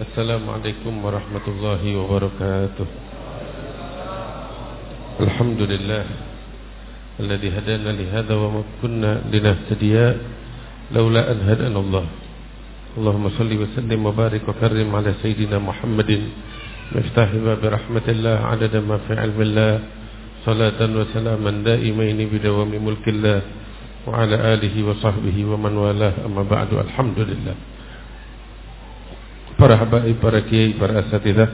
السلام عليكم ورحمة الله وبركاته. الحمد لله الذي هدانا لهذا وما كنا لنهتدي لولا أن هدانا الله. اللهم صل وسلم وبارك وكرم على سيدنا محمد. مفتاح باب رحمة الله عدد ما في علم الله صلاة وسلاما دائمين بدوام ملك الله وعلى آله وصحبه ومن والاه أما بعد الحمد لله. Para habaib, para kiai, para asatidah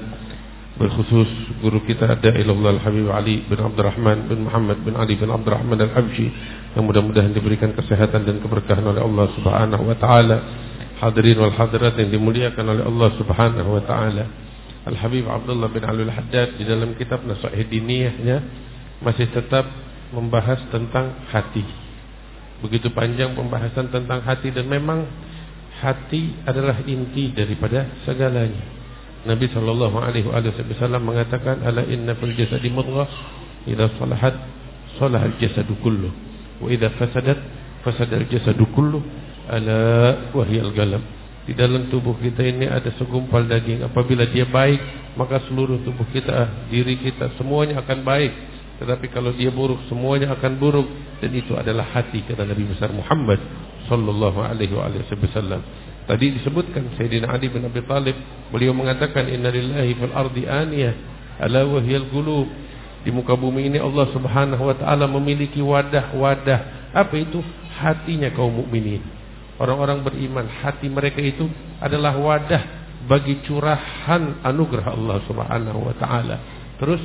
berkhusus guru kita Da'ilallah Al-Habib Ali bin Abdurrahman bin Muhammad bin Ali bin Abdurrahman Al-Habsyi yang mudah-mudahan diberikan kesehatan dan keberkahan oleh Allah Subhanahu wa taala. Hadirin wal hadirat yang dimuliakan oleh Allah Subhanahu wa taala. Al-Habib Abdullah bin Ali Al-Haddad di dalam kitab Nasihat Diniyahnya masih tetap membahas tentang hati. Begitu panjang pembahasan tentang hati dan memang hati adalah inti daripada segalanya. Nabi sallallahu alaihi wasallam mengatakan ala inna fil jasadi mudghah idza salahat salaha al jasadu kullu wa idza fasadat fasada al jasadu kullu ala wa al galam. Di dalam tubuh kita ini ada segumpal daging. Apabila dia baik, maka seluruh tubuh kita, diri kita semuanya akan baik. Tetapi kalau dia buruk, semuanya akan buruk. Dan itu adalah hati kata Nabi besar Muhammad sallallahu alaihi wasallam. Tadi disebutkan Sayyidina Ali bin Abi Talib, beliau mengatakan innalillahi fil ardi aniyah ala wahyal qulub. Di muka bumi ini Allah Subhanahu wa taala memiliki wadah-wadah. Apa itu? Hatinya kaum mukminin. Orang-orang beriman, hati mereka itu adalah wadah bagi curahan anugerah Allah Subhanahu wa taala. Terus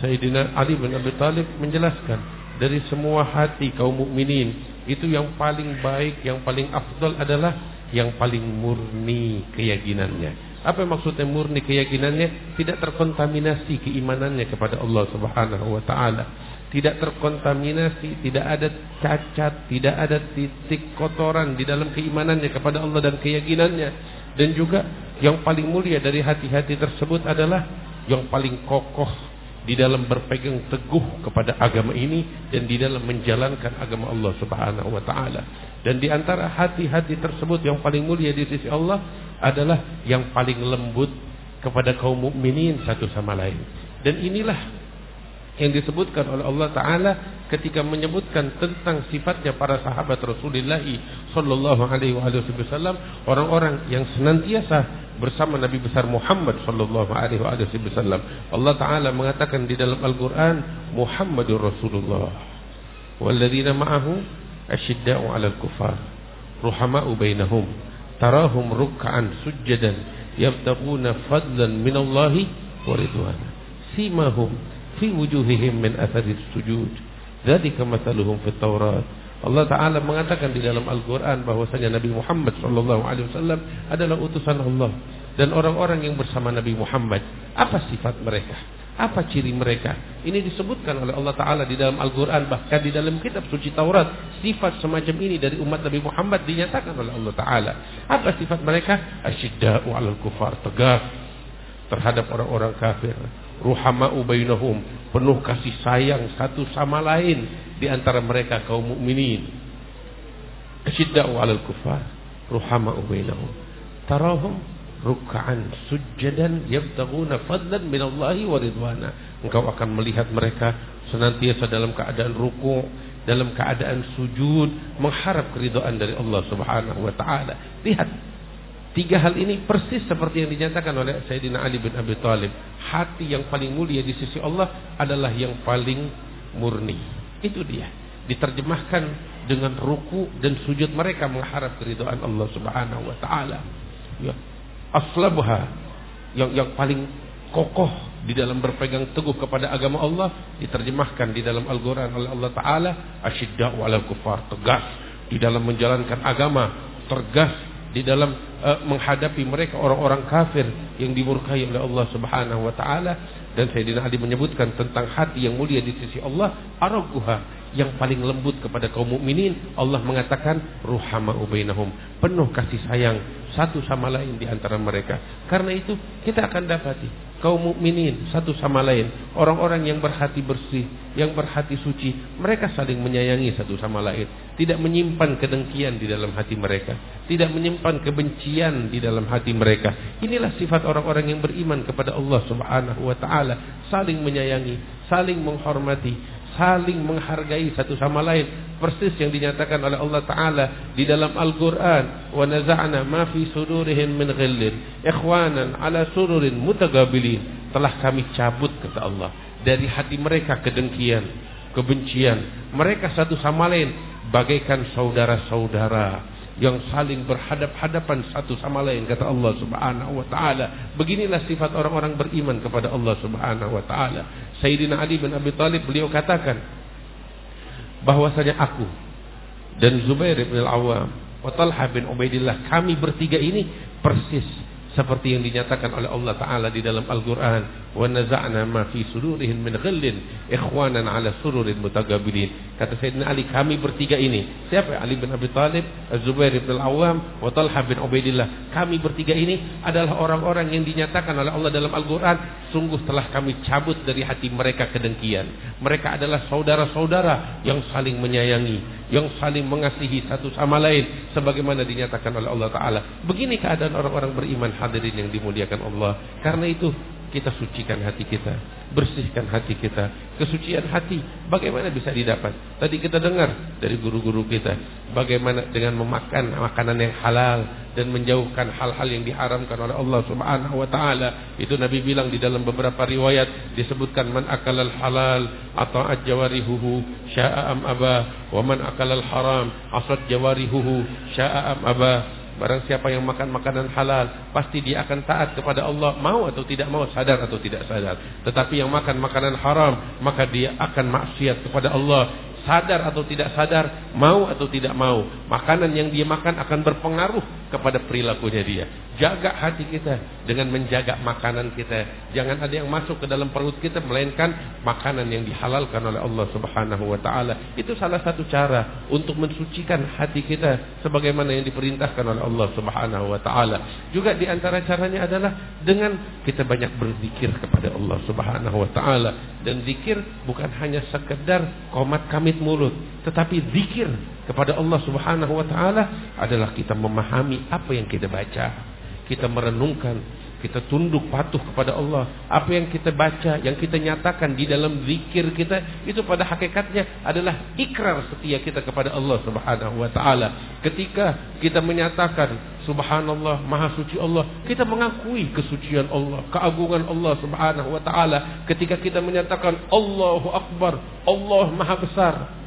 Sayyidina Ali bin Abi Talib menjelaskan dari semua hati kaum mukminin itu yang paling baik, yang paling afdal adalah yang paling murni keyakinannya. Apa maksudnya murni keyakinannya? Tidak terkontaminasi keimanannya kepada Allah Subhanahu wa taala. Tidak terkontaminasi, tidak ada cacat, tidak ada titik kotoran di dalam keimanannya kepada Allah dan keyakinannya. Dan juga yang paling mulia dari hati-hati tersebut adalah yang paling kokoh di dalam berpegang teguh kepada agama ini dan di dalam menjalankan agama Allah Subhanahu wa taala. Dan di antara hati-hati tersebut yang paling mulia di sisi Allah adalah yang paling lembut kepada kaum mukminin satu sama lain. Dan inilah yang disebutkan oleh Allah Taala ketika menyebutkan tentang sifatnya para sahabat Rasulullah Sallallahu Alaihi Wasallam orang-orang yang senantiasa bersama Nabi besar Muhammad Sallallahu Alaihi Wasallam. Allah Taala mengatakan di dalam Al-Quran Muhammadur Rasulullah walladzina ma'ahu asyidda'u 'alal kufar ruhama'u bainahum tarahum ruk'an sujjadan yabtaquna fadlan minallahi wa ridwana simahum fi wujuhihim min athari sujud. Dzalika mathaluhum fit Taurat. Allah Taala mengatakan di dalam Al-Qur'an bahwasanya Nabi Muhammad sallallahu alaihi wasallam adalah utusan Allah dan orang-orang yang bersama Nabi Muhammad apa sifat mereka? Apa ciri mereka? Ini disebutkan oleh Allah Ta'ala di dalam Al-Quran. Bahkan di dalam kitab suci Taurat. Sifat semacam ini dari umat Nabi Muhammad dinyatakan oleh Allah Ta'ala. Apa sifat mereka? Asyidda'u alal kufar. Tegas terhadap orang-orang kafir ruhama'u bainahum, penuh kasih sayang satu sama lain di antara mereka kaum mukminin. Asyidda'u 'alal kufar, ruhama'u bainahum. Tarahum ruk'an sujjadan yabtaghuna fadlan minallahi wa ridwana. Engkau akan melihat mereka senantiasa dalam keadaan ruku, dalam keadaan sujud, mengharap keridhaan dari Allah Subhanahu wa taala. Lihat Tiga hal ini persis seperti yang dinyatakan oleh Sayyidina Ali bin Abi Thalib. Hati yang paling mulia di sisi Allah adalah yang paling murni. Itu dia. Diterjemahkan dengan ruku dan sujud mereka mengharap keridhaan Allah Subhanahu wa taala. Ya. Aslabha yang yang paling kokoh di dalam berpegang teguh kepada agama Allah diterjemahkan di dalam Al-Qur'an oleh Allah taala asyidda'u 'alal kufar tegas di dalam menjalankan agama tegas di dalam uh, menghadapi mereka orang-orang kafir yang dimurkai oleh Allah Subhanahu wa taala. Dan Sayyidina Ali menyebutkan tentang hati yang mulia di sisi Allah araguha yang paling lembut kepada kaum mukminin. Allah mengatakan ruhama ubainahum penuh kasih sayang satu sama lain di antara mereka. Karena itu kita akan dapati kaum mukminin satu sama lain, orang-orang yang berhati bersih, yang berhati suci, mereka saling menyayangi satu sama lain, tidak menyimpan kedengkian di dalam hati mereka, tidak menyimpan kebencian di dalam hati mereka. Inilah sifat orang-orang yang beriman kepada Allah Subhanahu wa taala, saling menyayangi, saling menghormati, saling menghargai satu sama lain. Persis yang dinyatakan oleh Allah taala di dalam Al-Qur'an. Wa naza'na ma fi sudurihim min ghillin. Ikhwanan ala sururin mutagabilin. Telah kami cabut kata Allah dari hati mereka kedengkian kebencian. Mereka satu sama lain. Bagaikan saudara-saudara yang saling berhadap-hadapan satu sama lain kata Allah Subhanahu wa taala. Beginilah sifat orang-orang beriman kepada Allah Subhanahu wa taala. Sayyidina Ali bin Abi Thalib beliau katakan bahwasanya aku dan Zubair bin Al-Awwam wa Talha bin Ubaidillah kami bertiga ini persis seperti yang dinyatakan oleh Allah taala di dalam Al-Qur'an. wa naza'na ma fi sudurihim min ghillin ikhwanan ala sururin mutagabilin kata Sayyidina Ali kami bertiga ini siapa? Ali bin Abi Thalib Az-Zubair bin Al-Awwam wa Talha bin Ubaidillah. Kami bertiga ini adalah orang-orang yang dinyatakan oleh Allah dalam Al-Qur'an sungguh telah kami cabut dari hati mereka kedengkian. Mereka adalah saudara-saudara yang saling menyayangi yang saling mengasihi satu sama lain sebagaimana dinyatakan oleh Allah taala begini keadaan orang-orang beriman hadirin yang dimuliakan Allah. Karena itu kita sucikan hati kita, bersihkan hati kita. Kesucian hati bagaimana bisa didapat? Tadi kita dengar dari guru-guru kita bagaimana dengan memakan makanan yang halal dan menjauhkan hal-hal yang diharamkan oleh Allah Subhanahu wa taala. Itu Nabi bilang di dalam beberapa riwayat disebutkan man akalal halal atau ajwarihuhu sya'a am aba wa man akalal haram asad jawarihuhu sya'a am aba Barang siapa yang makan makanan halal, pasti dia akan taat kepada Allah, mau atau tidak mau, sadar atau tidak sadar. Tetapi yang makan makanan haram, maka dia akan maksiat kepada Allah sadar atau tidak sadar, mau atau tidak mau, makanan yang dia makan akan berpengaruh kepada perilakunya dia. Jaga hati kita dengan menjaga makanan kita. Jangan ada yang masuk ke dalam perut kita melainkan makanan yang dihalalkan oleh Allah Subhanahu wa taala. Itu salah satu cara untuk mensucikan hati kita sebagaimana yang diperintahkan oleh Allah Subhanahu wa taala. Juga di antara caranya adalah dengan kita banyak berzikir kepada Allah Subhanahu wa taala dan zikir bukan hanya sekedar komat kami pamit mulut, tetapi zikir kepada Allah Subhanahu wa taala adalah kita memahami apa yang kita baca, kita merenungkan, kita tunduk patuh kepada Allah. Apa yang kita baca, yang kita nyatakan di dalam zikir kita itu pada hakikatnya adalah ikrar setia kita kepada Allah Subhanahu wa taala. Ketika kita menyatakan subhanallah, maha suci Allah, kita mengakui kesucian Allah, keagungan Allah Subhanahu wa taala. Ketika kita menyatakan Allahu akbar, Allah maha besar,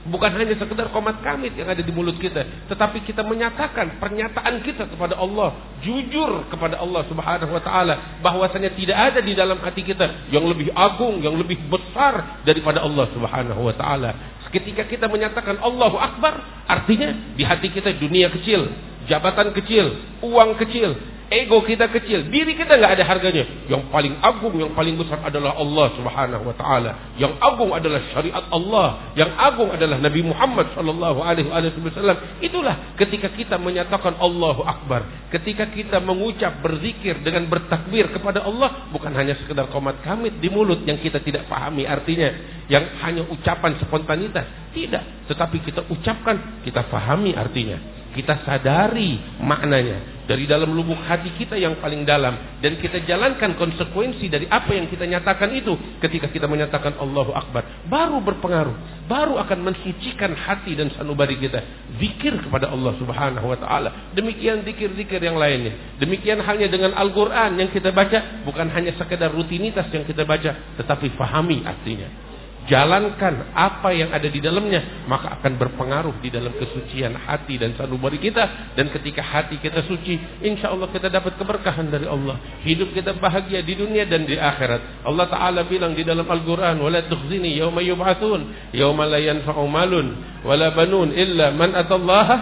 Bukan hanya sekedar komat kamit yang ada di mulut kita, tetapi kita menyatakan pernyataan kita kepada Allah, jujur kepada Allah Subhanahu wa taala bahwasanya tidak ada di dalam hati kita yang lebih agung, yang lebih besar daripada Allah Subhanahu wa taala. Ketika kita menyatakan Allahu Akbar, artinya di hati kita dunia kecil, jabatan kecil, uang kecil, ego kita kecil, diri kita nggak ada harganya. Yang paling agung, yang paling besar adalah Allah Subhanahu wa taala. Yang agung adalah syariat Allah, yang agung adalah Nabi Muhammad sallallahu alaihi wasallam. Itulah ketika kita menyatakan Allahu Akbar, ketika kita mengucap berzikir dengan bertakbir kepada Allah bukan hanya sekedar komat kamit di mulut yang kita tidak pahami artinya, yang hanya ucapan spontanitas, tidak, tetapi kita ucapkan, kita pahami artinya kita sadari maknanya. Dari dalam lubuk hati kita yang paling dalam. Dan kita jalankan konsekuensi dari apa yang kita nyatakan itu. Ketika kita menyatakan Allahu Akbar. Baru berpengaruh. Baru akan mensucikan hati dan sanubari kita. Zikir kepada Allah Subhanahu wa taala. Demikian zikir-zikir yang lainnya. Demikian halnya dengan Al-Qur'an yang kita baca. Bukan hanya sekedar rutinitas yang kita baca. Tetapi fahami artinya jalankan apa yang ada di dalamnya maka akan berpengaruh di dalam kesucian hati dan sanubari kita. Dan ketika hati kita suci insya Allah kita dapat keberkahan dari Allah. Hidup kita bahagia di dunia dan di akhirat. Allah Ta'ala bilang di dalam Al-Quran wala tukhzini yawma yub'atun la yanfa'u malun wala banun illa man atallaha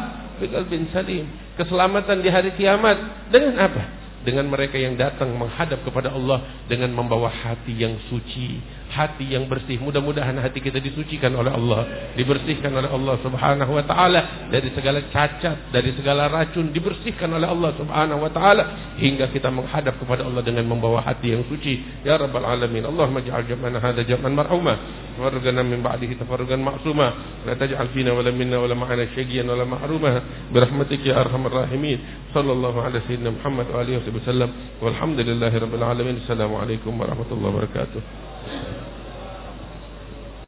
biqalbin salim. Keselamatan di hari kiamat. Dengan apa? Dengan mereka yang datang menghadap kepada Allah dengan membawa hati yang suci hati yang bersih. Mudah-mudahan hati kita disucikan oleh Allah, dibersihkan oleh Allah Subhanahu wa taala dari segala cacat, dari segala racun, dibersihkan oleh Allah Subhanahu wa taala hingga kita menghadap kepada Allah dengan membawa hati yang suci. Ya rabbal alamin. Allahumma ij'al jam'ana hadza jam'an marhuma warzuqna min ba'dihi tafarrugan ma'suma. La taj'al fina wala minna wala ma'ana syaqiyan wala mahruma. Birahmatika ya arhamar rahimin. Sallallahu ala sayyidina Muhammad wa alihi wasallam. Walhamdulillahi rabbil alamin. Assalamualaikum warahmatullahi wabarakatuh.